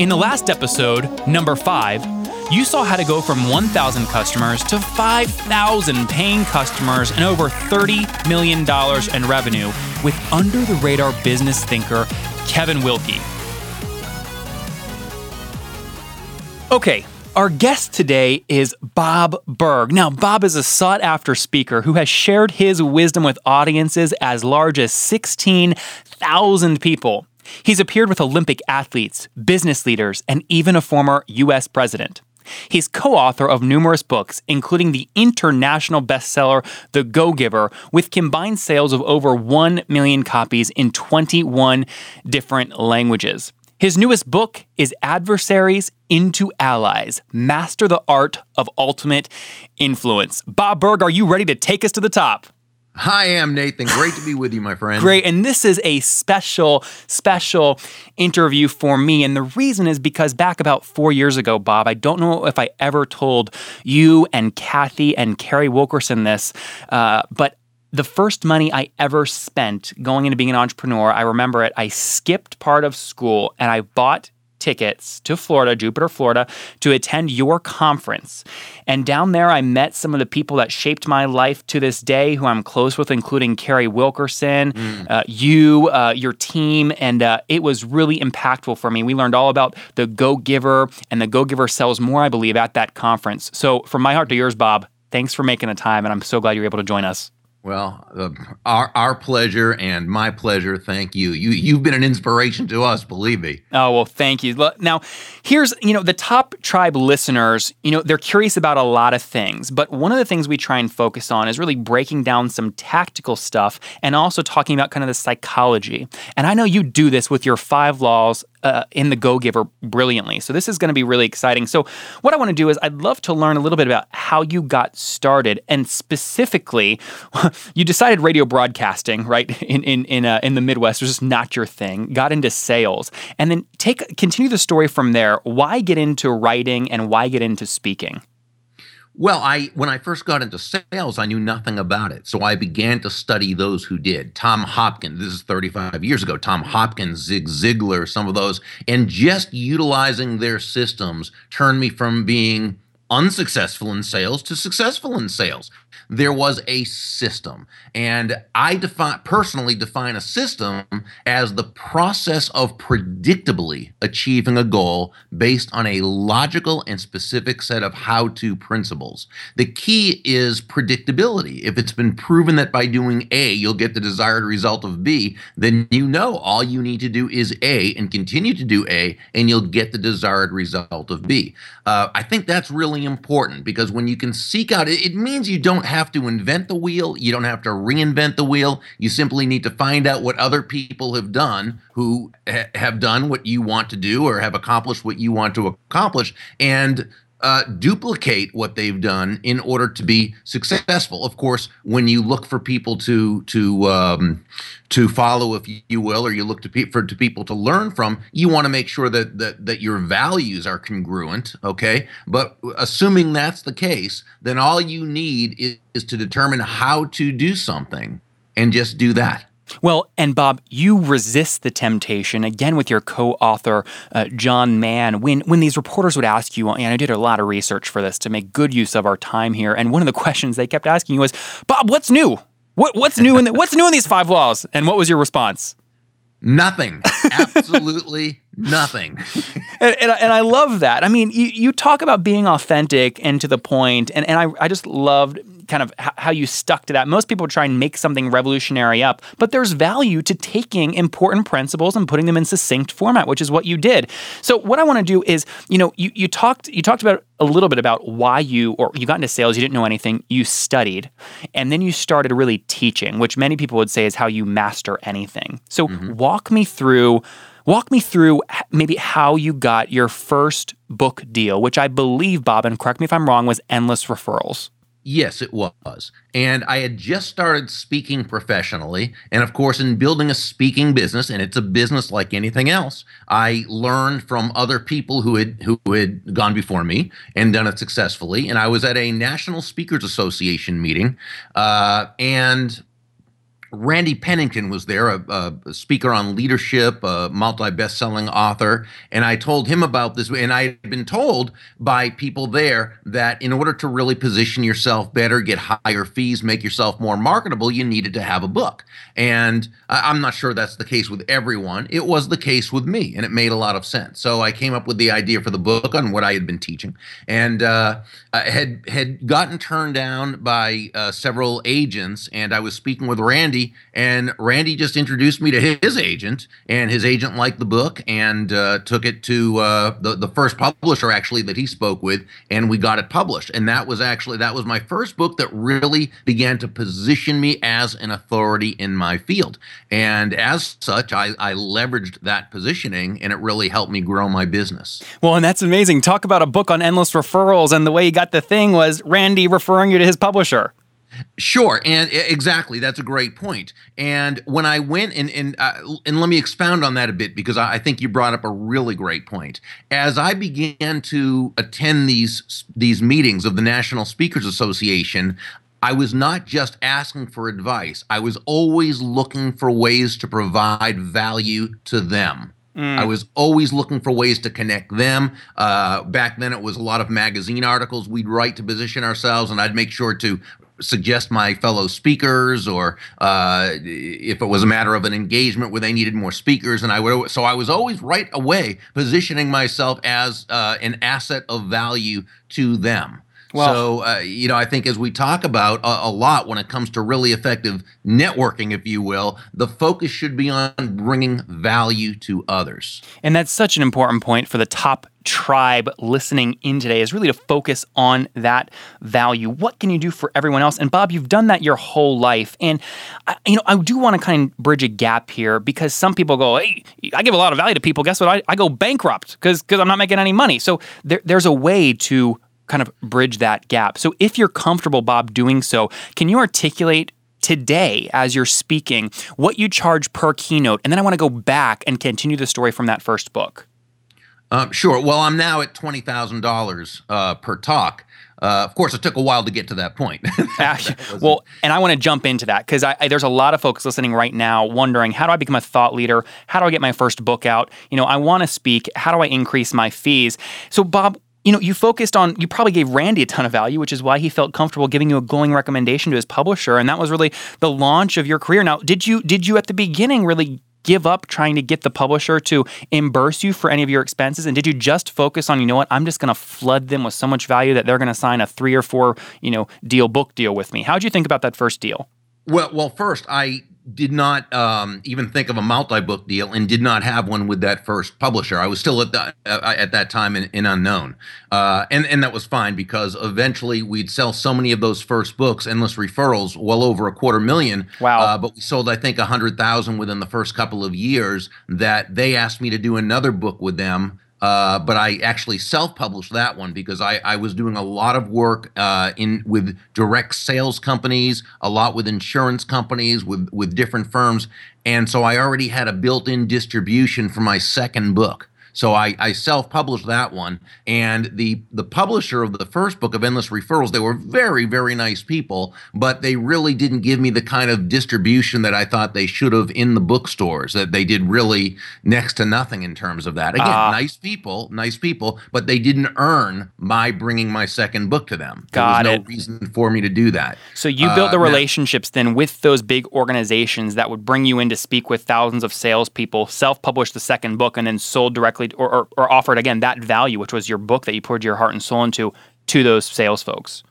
In the last episode, number five, you saw how to go from 1,000 customers to 5,000 paying customers and over $30 million in revenue with under the radar business thinker Kevin Wilke. Okay, our guest today is Bob Burg. Now, Bob is a sought after speaker who has shared his wisdom with audiences as large as 16,000 people. He's appeared with Olympic athletes, business leaders, and even a former U.S. president. He's co author of numerous books, including the international bestseller The Go Giver, with combined sales of over 1 million copies in 21 different languages. His newest book is Adversaries into Allies Master the Art of Ultimate Influence. Bob Burg, are you ready to take us to the top? I am Nathan. Great to be with you, my friend. Great. And this is a special, special interview for me. And the reason is because back about four years ago, Bob, I don't know if I ever told you and Kathy and Carrie Wilkerson this, uh, but the first money I ever spent going into being an entrepreneur, I remember it. I skipped part of school and I bought tickets to Florida, Jupiter, Florida, to attend your conference. And down there, I met some of the people that shaped my life to this day, who I'm close with, including Carrie Wilkerson, mm. uh, you, uh, your team. And uh, it was really impactful for me. We learned all about the Go Giver, and the Go Giver sells more, I believe, at that conference. So, from my heart to yours, Bob, thanks for making the time. And I'm so glad you're able to join us. Well, uh, our our pleasure and my pleasure. Thank you. You you've been an inspiration to us. Believe me. Oh well, thank you. Now, here's you know the top tribe listeners. You know they're curious about a lot of things, but one of the things we try and focus on is really breaking down some tactical stuff and also talking about kind of the psychology. And I know you do this with your five laws uh, in the Go Giver brilliantly. So this is going to be really exciting. So what I want to do is I'd love to learn a little bit about how you got started, and specifically, you decided radio broadcasting, right? In in in uh, in the Midwest was just not your thing. Got into sales, and then take continue the story from there. Why get into writing and why get into speaking? Well, I when I first got into sales, I knew nothing about it. So I began to study those who did. Tom Hopkins, this is 35 years ago, Tom Hopkins, Zig Ziglar, some of those, and just utilizing their systems turned me from being unsuccessful in sales to successful in sales there was a system. And I define personally define a system as the process of predictably achieving a goal based on a logical and specific set of how-to principles. The key is predictability. If it's been proven that by doing A, you'll get the desired result of B, then you know all you need to do is A and continue to do A, and you'll get the desired result of B. Uh, I think that's really important because when you can seek out, it, it means you don't have to invent the wheel. You don't have to reinvent the wheel. You simply need to find out what other people have done who ha- have done what you want to do or have accomplished what you want to accomplish and uh, duplicate what they've done in order to be successful. Of course, when you look for people to to um, to follow, if you will, or you look to pe- for to people to learn from, you want to make sure that that that your values are congruent. Okay, but assuming that's the case, then all you need is, is to determine how to do something and just do that. Well, and Bob, you resist the temptation again with your co-author uh, John Mann. When when these reporters would ask you, and I did a lot of research for this to make good use of our time here, and one of the questions they kept asking you was, "Bob, what's new? What what's new in the, what's new in these five laws?" And what was your response? Nothing. Absolutely nothing. and, and, and, I love that. I mean, you, you talk about being authentic and to the point, and, and I, I just loved kind of how you stuck to that. Most people try and make something revolutionary up, but there's value to taking important principles and putting them in succinct format, which is what you did. So what I want to do is, you know, you, you talked you talked about a little bit about why you or you got into sales, you didn't know anything, you studied, and then you started really teaching, which many people would say is how you master anything. So mm-hmm. walk me through Walk me through maybe how you got your first book deal, which I believe, Bob, and correct me if I'm wrong, was Endless Referrals. Yes, it was. And I had just started speaking professionally. And of course, in building a speaking business, and it's a business like anything else, I learned from other people who had who had gone before me and done it successfully. And I was at a National Speakers Association meeting, uh, and Randy Pennington was there, a, a, speaker on leadership, a multi best selling author. And I told him about this. And I had been told by people there that in order to really position yourself better, get higher fees, make yourself more marketable, you needed to have a book. And I'm not sure that's the case with everyone. It was the case with me, and it made a lot of sense. So I came up with the idea for the book on what I had been teaching and uh, had, had gotten turned down by uh, several agents. And I was speaking with Randy and Randy just introduced me to his agent, and his agent liked the book and uh, took it to uh, the the first publisher actually that he spoke with, and we got it published. And that was actually that was my first book that really began to position me as an authority in my field. And as such, I, I leveraged that positioning, and it really helped me grow my business. Well, and that's amazing. Talk about a book on endless referrals, and the way you got the thing was Randy referring you to his publisher. Sure, and exactly, that's a great point. And when I went and and uh, and let me expound on that a bit because I, I, think you brought up a really great point. As I began to attend these these meetings of the National Speakers Association, I was not just asking for advice. I was always looking for ways to provide value to them. Mm. I was always looking for ways to connect them. Uh, back then, it was a lot of magazine articles we'd write to position ourselves, and I'd make sure to suggest my fellow speakers or uh, if it was a matter of an engagement where they needed more speakers and i would so i was always right away positioning myself as uh, an asset of value to them well, so, uh, you know, I think as we talk about a, a, lot when it comes to really effective networking, if you will, the focus should be on bringing value to others. And that's such an important point for the top tribe listening in today is really to focus on that value. What can you do for everyone else? And Bob, you've done that your whole life. And, I, you know, I do want to kind of bridge a gap here because some people go, hey, I give a lot of value to people. Guess what? I, I go bankrupt because I'm not making any money. So there, there's a way to kind of bridge that gap. So if you're comfortable, Bob, doing so, can you articulate today as you're speaking what you charge per keynote? And then I want to go back and continue the story from that first book. Um, sure. Well, I'm now at twenty thousand uh, dollars per talk. Uh, of course, it took a while to get to that point. that well, and I want to jump into that because there's a lot of folks listening right now wondering how do I become a thought leader? How do I get my first book out? You know, I want to speak. How do I increase my fees? So, Bob, you know, you focused on, you probably gave Randy a ton of value, which is why he felt comfortable giving you a glowing recommendation to his publisher. And that was really the launch of your career. Now, did you, did you at the beginning really give up trying to get the publisher to reimburse you for any of your expenses? And did you just focus on, you know what, I'm just going to flood them with so much value that they're going to sign a three or four, you know, deal book deal with me? How'd you think about that first deal? Well, well, first I did not um, even think of a multi-book deal and did not have one with that first publisher. I was still at that uh, at that time in, in unknown, uh, and and that was fine because eventually we'd sell so many of those first books, endless referrals, well over a quarter million. Wow! Uh, but we sold I think a hundred thousand within the first couple of years. That they asked me to do another book with them uh, but I actually self-published that one because I, I was doing a lot of work uh, in with direct sales companies, a lot with insurance companies, with with different firms, and so I already had a built-in distribution for my second book. So I, I self-published that one, and the the publisher of the first book of Endless Referrals, they were very very nice people, but they really didn't give me the kind of distribution that I thought they should have in the bookstores. That they did really next to nothing in terms of that. Again, uh, nice people, nice people, but they didn't earn my bringing my second book to them. Got there was no it. reason for me to do that. So you uh, built the relationships now, then with those big organizations that would bring you in to speak with thousands of salespeople, self-published the second book, and then sold directly or, or, or offered again that value, which was your book that you poured your heart and soul into, to those sales folks.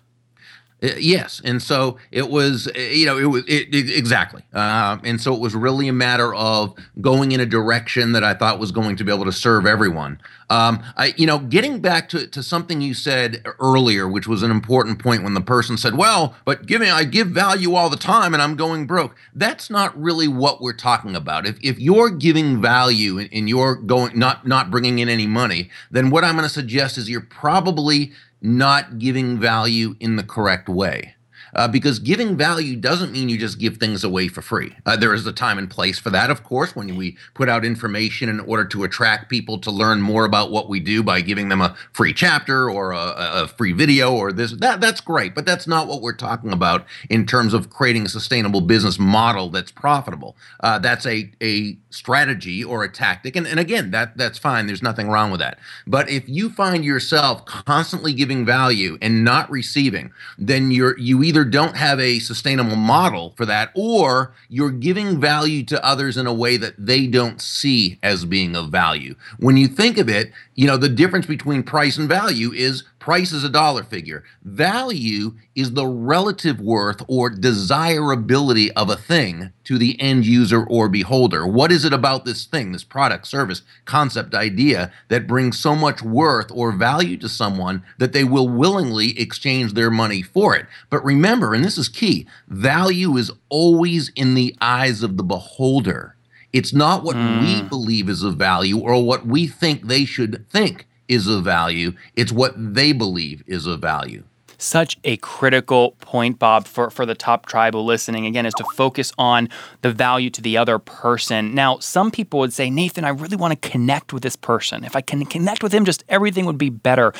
Uh, yes, and so it was, uh, you know, it was it, it, exactly, uh, and so it was really a matter of going in a direction that I thought was going to be able to serve everyone. Um, I, you know, getting back to, to something you said earlier, which was an important point when the person said, "Well, but giving I give value all the time and I'm going broke." That's not really what we're talking about. If if you're giving value and, and you're going not not bringing in any money, then what I'm going to suggest is you're probably not giving value in the correct way uh, because giving value doesn't mean you just give things away for free. Uh, there is a time and place for that, of course, when we put out information in order to attract people to learn more about what we do by giving them a free chapter or a, a free video or this. That that's great, but that's not what we're talking about in terms of creating a sustainable business model that's profitable. Uh, that's a a strategy or a tactic, and and again, that that's fine. There's nothing wrong with that. But if you find yourself constantly giving value and not receiving, then you're you either either don't have a sustainable model for that or you're giving value to others in a way that they don't see as being of value. When you think of it, you know, the difference between price and value is price is a dollar figure. Value is the relative worth or desirability of a thing to the end user or beholder. What is it about this thing, this product, service, concept, idea that brings so much worth or value to someone that they will willingly exchange their money for it? But remember, and this is key, value is always in the eyes of the beholder. It's not what mm. we believe is of value or what we think they should think is of value. It's what they believe is of value. Such a critical point, Bob, for, for the top tribal listening, again, is to focus on the value to the other person. Now, some people would say, Nathan, I really want to connect with this person. If I can connect with him, just everything would be better.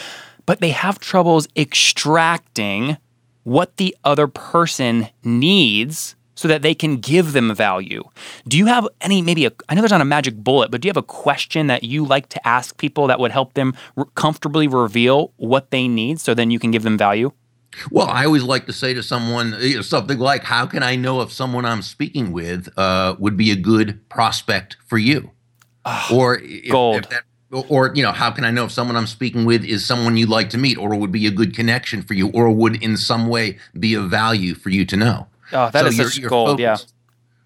But they have troubles extracting what the other person needs so that they can give them value. Do you have any, maybe, a, I know there's not a magic bullet, but do you have a question that you like to ask people that would help them re- comfortably reveal what they need so then you can give them value? Well, I always like to say to someone you know, something like, How can I know if someone I'm speaking with uh, would be a good prospect for you? Oh, or if, gold. If that, or you know how can i know if someone i'm speaking with is someone you'd like to meet or would be a good connection for you or would in some way be of value for you to know Oh, that so is such gold. Yeah.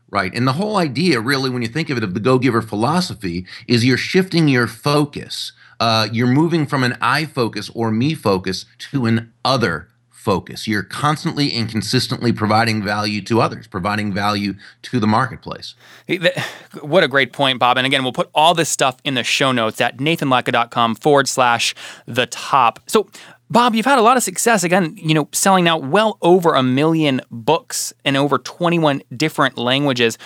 Right. And the whole idea, really, when you think of it, of the go giver philosophy, is you're shifting your focus. Uh, you're moving from an I focus or me focus to an other focus. You're constantly and consistently providing value to others, providing value to the marketplace. What a great point, Bob. And again, we'll put all this stuff in the show notes at nathanlatka.com forward slash the top. So, Bob, you've had a lot of success again, you know, selling now well over a million books in over 21 different languages.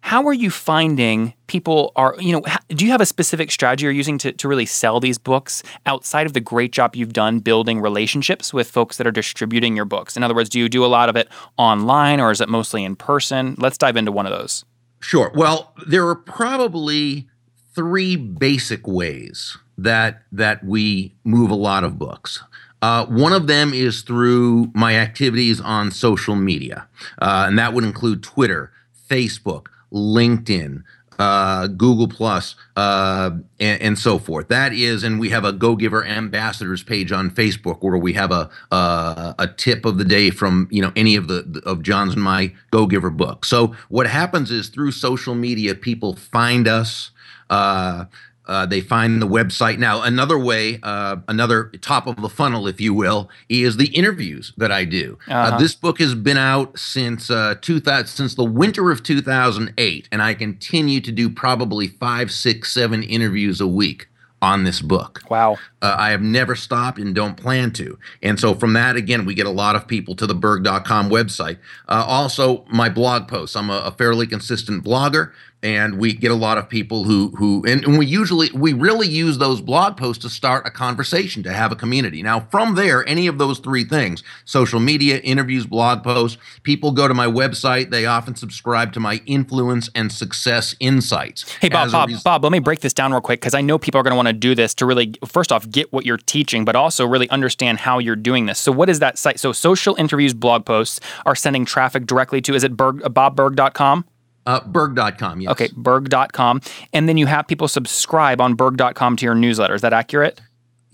How are you finding people are, you know, do you have a specific strategy you're using to, to really sell these books outside of the great job you've done building relationships with folks that are distributing your books? In other words, do you do a lot of it online or is it mostly in person? Let's dive into one of those. Sure. Well, there are probably three basic ways that that we move a lot of books. Uh, one of them is through my activities on social media, uh, and that would include Twitter, Facebook, LinkedIn, uh, Google Plus, uh, and, and, so forth. That is, and we have a Go Giver Ambassadors page on Facebook where we have a a tip of the day from you know any of the of John's and my Go Giver books. So what happens is through social media, people find us. Uh, uh, they find the website now. Another way, uh, another top of the funnel, if you will, is the interviews that I do. Uh, uh-huh. Uh, this book has been out since uh, 2000, since the winter of 2008, and I continue to do probably five, six, seven interviews a week on this book. Wow. Uh, I have never stopped and don't plan to. And so from that, again, we get a lot of people to the burg.com website. Uh, also, my blog posts. I'm a, a, fairly consistent blogger and we get a lot of people who who and, and, we usually we really use those blog posts to start a conversation to have a community. Now from there any of those three things social media interviews blog posts people go to my website. They often subscribe to my influence and success insights. Hey bob bob, res- bob let me break this down real quick because i know people are going to want to do this to really first off get what you're teaching but also really understand how you're doing this. So what is that site? So social interviews blog posts are sending traffic directly to is it burg, uh, bobburg.com uh, Burg.com, yes. Okay, Burg.com. And then you have people subscribe on Burg.com to your newsletter. Is that accurate?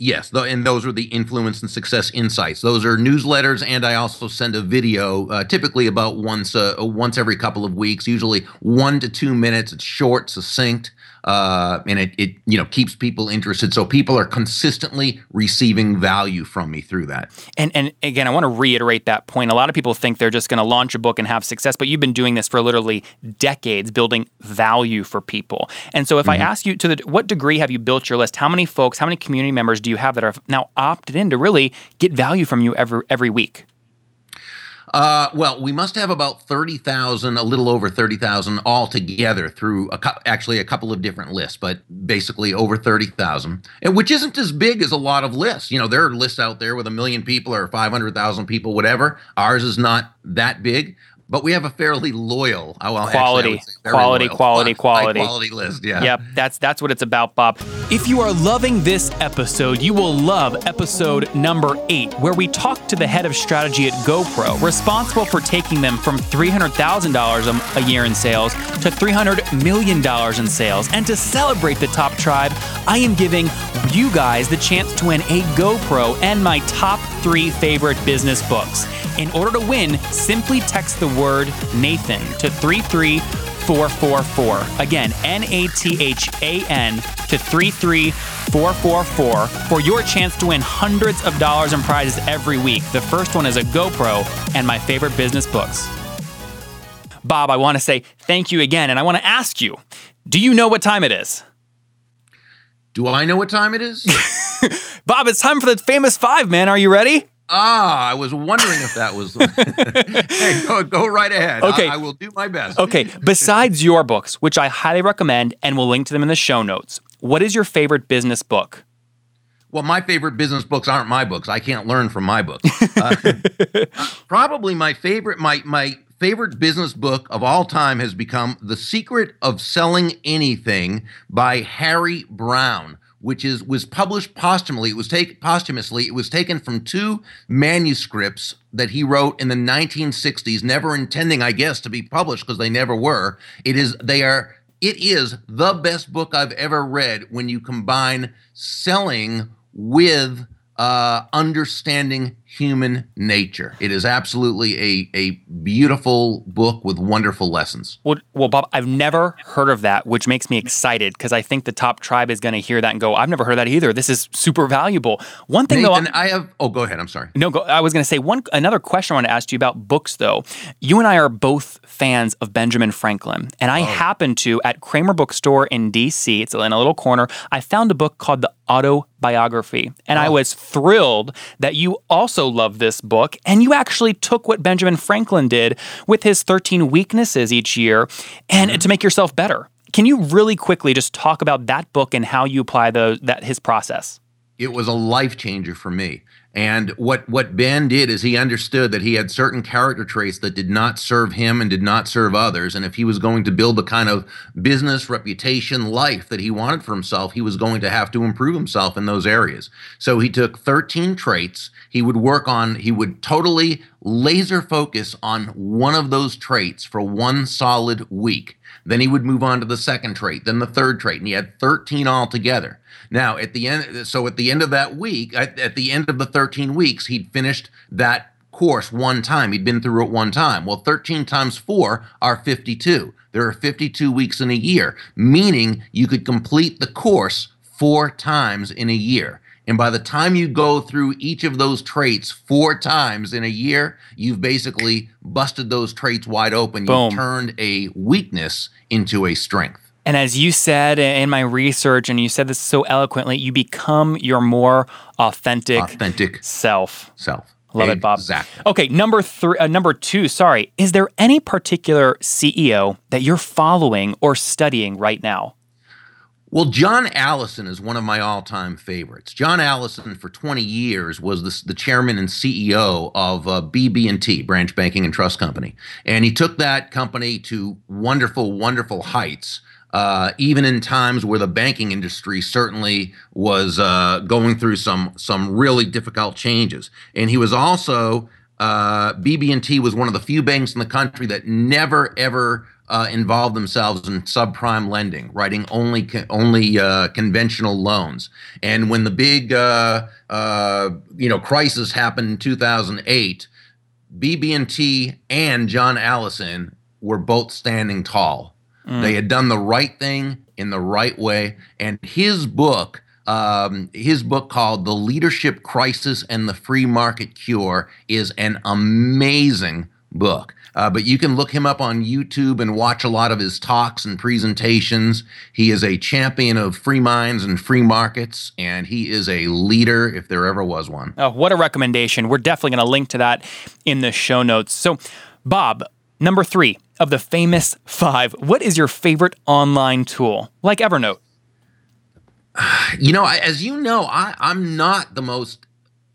Yes, and those are the influence and success insights. Those are newsletters, and I also send a video, uh, typically about once uh, once every couple of weeks, usually one to two minutes. It's short, succinct, uh, and it, it you know keeps people interested. So people are consistently receiving value from me through that. And and again, I want to reiterate that point. A lot of people think they're just going to launch a book and have success, but you've been doing this for literally decades, building value for people. And so, if mm-hmm. I ask you to the what degree have you built your list? How many folks, how many community members do you have that are now opted in to really get value from you every every week? Uh, well, we must have about 30,000, a little over 30,000 altogether through a cu- actually a couple of different lists, but basically over 30,000, and which isn't as big as a lot of lists. You know, there are lists out there with a million people or 500,000 people, whatever. Ours is not that big, but we have a fairly loyal well, quality, actually, quality, loyal, quality, quality, quality list. Yeah. Yep. That's that's what it's about, Bob. If you are loving this episode, you will love episode number eight, where we talk to the head of strategy at GoPro, responsible for taking them from three hundred thousand dollars a year in sales to three hundred million dollars in sales. And to celebrate the top tribe, I am giving you guys the chance to win a GoPro and my top three favorite business books. In order to win, simply text the word Nathan to 33444. Again, N A T H A N to 33444 for your chance to win hundreds of dollars in prizes every week. The first one is a GoPro and my favorite business books. Bob, I want to say thank you again, and I want to ask you do you know what time it is? Do I know what time it is? Bob, it's time for the famous five, man. Are you ready? Ah, I was wondering if that was. hey, go, go right ahead. Okay. I, I, will do my best. okay. Besides your books, which I highly recommend and will link to them in the show notes, what is your favorite business book? Well, my favorite business books aren't my books. I can't learn from my books. Uh, probably my favorite, my my favorite business book of all time has become The Secret of Selling Anything by Harry Browne which is was published posthumously. It was taken posthumously. It was taken from two manuscripts that he wrote in the 1960s, never intending, I guess, to be published because they never were. It is they are it is the best book I've ever read when you combine selling with uh, understanding human nature. It is absolutely a, a beautiful book with wonderful lessons. Well, well, Bob, I've never heard of that, which makes me excited because I think the top tribe is going to hear that and go, I've never heard that either. This is super valuable. One thing Nathan, though, I have. Oh, go ahead. I'm sorry. No, go, I was going to say one another question I want to ask you about books though. You and I are both fans of Benjamin Franklin, and I oh. happen to at Kramer Bookstore in D.C. It's in a little corner. I found a book called The Autobiography, and oh. I was thrilled that you also love this book, and you actually took what Benjamin Franklin did with his 13 weaknesses each year and mm-hmm. to make yourself better. Can you really quickly just talk about that book and how you apply the, that his process? It was a life changer for me. And what what Ben did is he understood that he had certain character traits that did not serve him and did not serve others. And if he was going to build the kind of business reputation life that he wanted for himself, he was going to have to improve himself in those areas. So he took 13 traits. He would work on, he would totally laser focus on one of those traits for one solid week. Then he would move on to the second trait, then the third trait, and he had 13 altogether. Now, at the end, so at the end of that week, at, at the end of the 13 weeks, he'd finished that course one time. He'd been through it one time. Well, 13 times four are 52. There are 52 weeks in a year, meaning you could complete the course four times in a year. And by the time you go through each of those traits four times in a year, you've basically busted those traits wide open. You've turned a weakness into a strength. And as you said in my research, and you said this so eloquently, you become your more authentic, authentic self. Self. Love exactly. it, Bob. Exactly. Okay, number three, uh, number two. Sorry, is there any particular CEO that you're following or studying right now? Well, John Allison is one of my all-time favorites. John Allison, for 20 years, was the, the chairman and CEO of uh, BB&T, Branch Banking and Trust Company, and he took that company to wonderful, wonderful heights uh, even in times where the banking industry certainly was uh, going through some some really difficult changes. And he was also uh, BB&T was one of the few banks in the country that never ever uh, involved themselves in subprime lending, writing only only uh, conventional loans. And when the big uh, you know crisis happened in 2008, BB&T and John Allison were both standing tall. Mm. They had done the right thing in the right way, and his book. Um, his book called The Leadership Crisis and the Free Market Cure is an amazing book. Uh, but you can look him up on YouTube and watch a lot of his talks and presentations. He is a champion of free minds and free markets, and he is a leader if there ever was one. Oh, what a recommendation. We're definitely going to link to that in the show notes. So, Bob, number three of the famous five, what is your favorite online tool like Evernote? You know, as you know, I, I'm not the most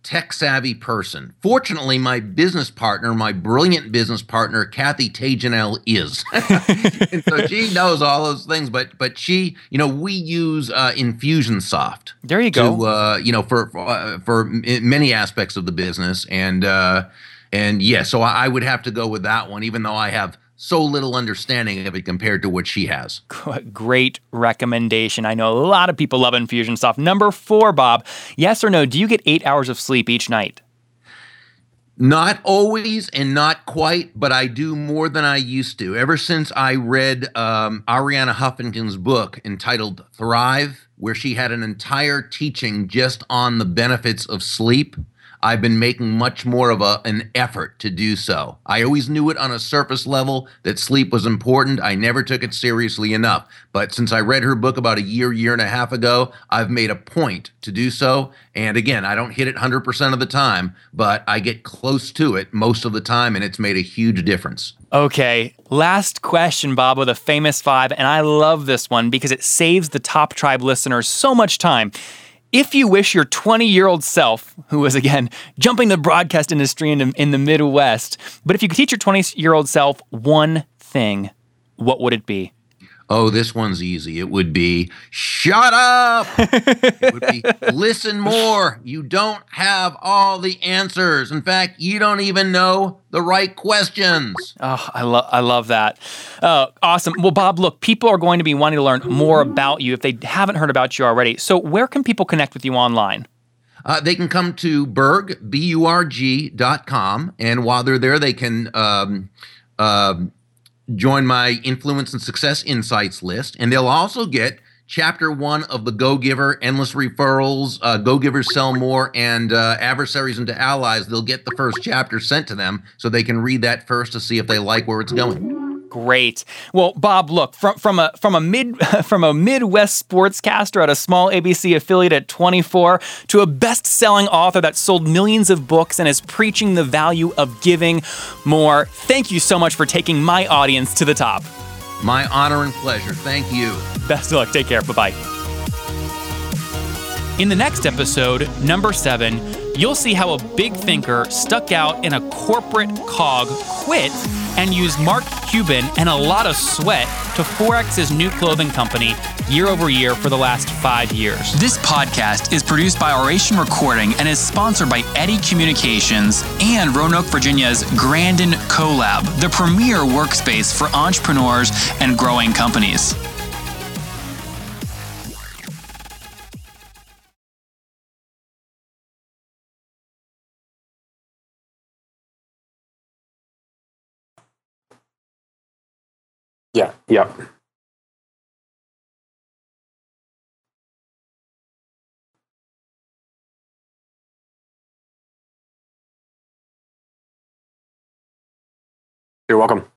tech savvy person. Fortunately, my business partner, my brilliant business partner, Kathy Tagenel, is. and so she knows all those things. But but she, you know, we use uh, Infusionsoft. There you go. To, uh, you know, for for, uh, for many aspects of the business, and uh, and yeah, so I would have to go with that one, even though I have so little understanding of it compared to what she has. Great recommendation. I know a lot of people love infusion Infusionsoft. Number four, Bob. Yes or no? Do you get eight hours of sleep each night? Not always and not quite, but I do more than I used to. Ever since I read um, Arianna Huffington's book entitled Thrive, where she had an entire teaching just on the benefits of sleep I've been making much more of a, an effort to do so. I always knew it on a surface level that sleep was important. I never took it seriously enough. But since I read her book about a year, year and a half ago, I've made a point to do so. And again, I don't hit it 100% of the time, but I get close to it most of the time, and it's made a huge difference. Okay, last question, Bob, with a famous five. And I love this one because it saves the Top Tribe listeners so much time. If you wish your 20 year old self, who was again jumping the broadcast industry in the, in the Midwest, but if you could teach your 20 year old self one thing, what would it be? Oh, this one's easy. It would be shut up. it would be listen more. You don't have all the answers. In fact, you don't even know the right questions. Oh, I love I love that. Uh, awesome. Well, Bob, look, people are going to be wanting to learn more about you if they haven't heard about you already. So, where can people connect with you online? Uh, they can come to Burg, B-U-R-G dot com. And while they're there, they can um, uh, join my Influence and Success Insights list, and they'll also get chapter one of the Go Giver, Endless Referrals, uh, Go Givers Sell More, and uh, Adversaries into Allies. They'll get the first chapter sent to them so they can read that first to see if they like where it's going. Great. Well, Bob, look from from a from a mid from a Midwest sportscaster at a small ABC affiliate at 24 to a best-selling author that sold millions of books and is preaching the value of giving more. Thank you so much for taking my audience to the top. My honor and pleasure. Thank you. Best of luck. Take care. Bye bye. In the next episode, number seven, you'll see how a big thinker stuck out in a corporate cog quit and used Mark Cuban and a lot of sweat to forex his new clothing company year over year for the last five years. This podcast is produced by Oration Recording and is sponsored by Eddy Communications and Roanoke, Virginia's Grandin CoLab, the premier workspace for entrepreneurs and growing companies. Yeah. Yeah. You're welcome.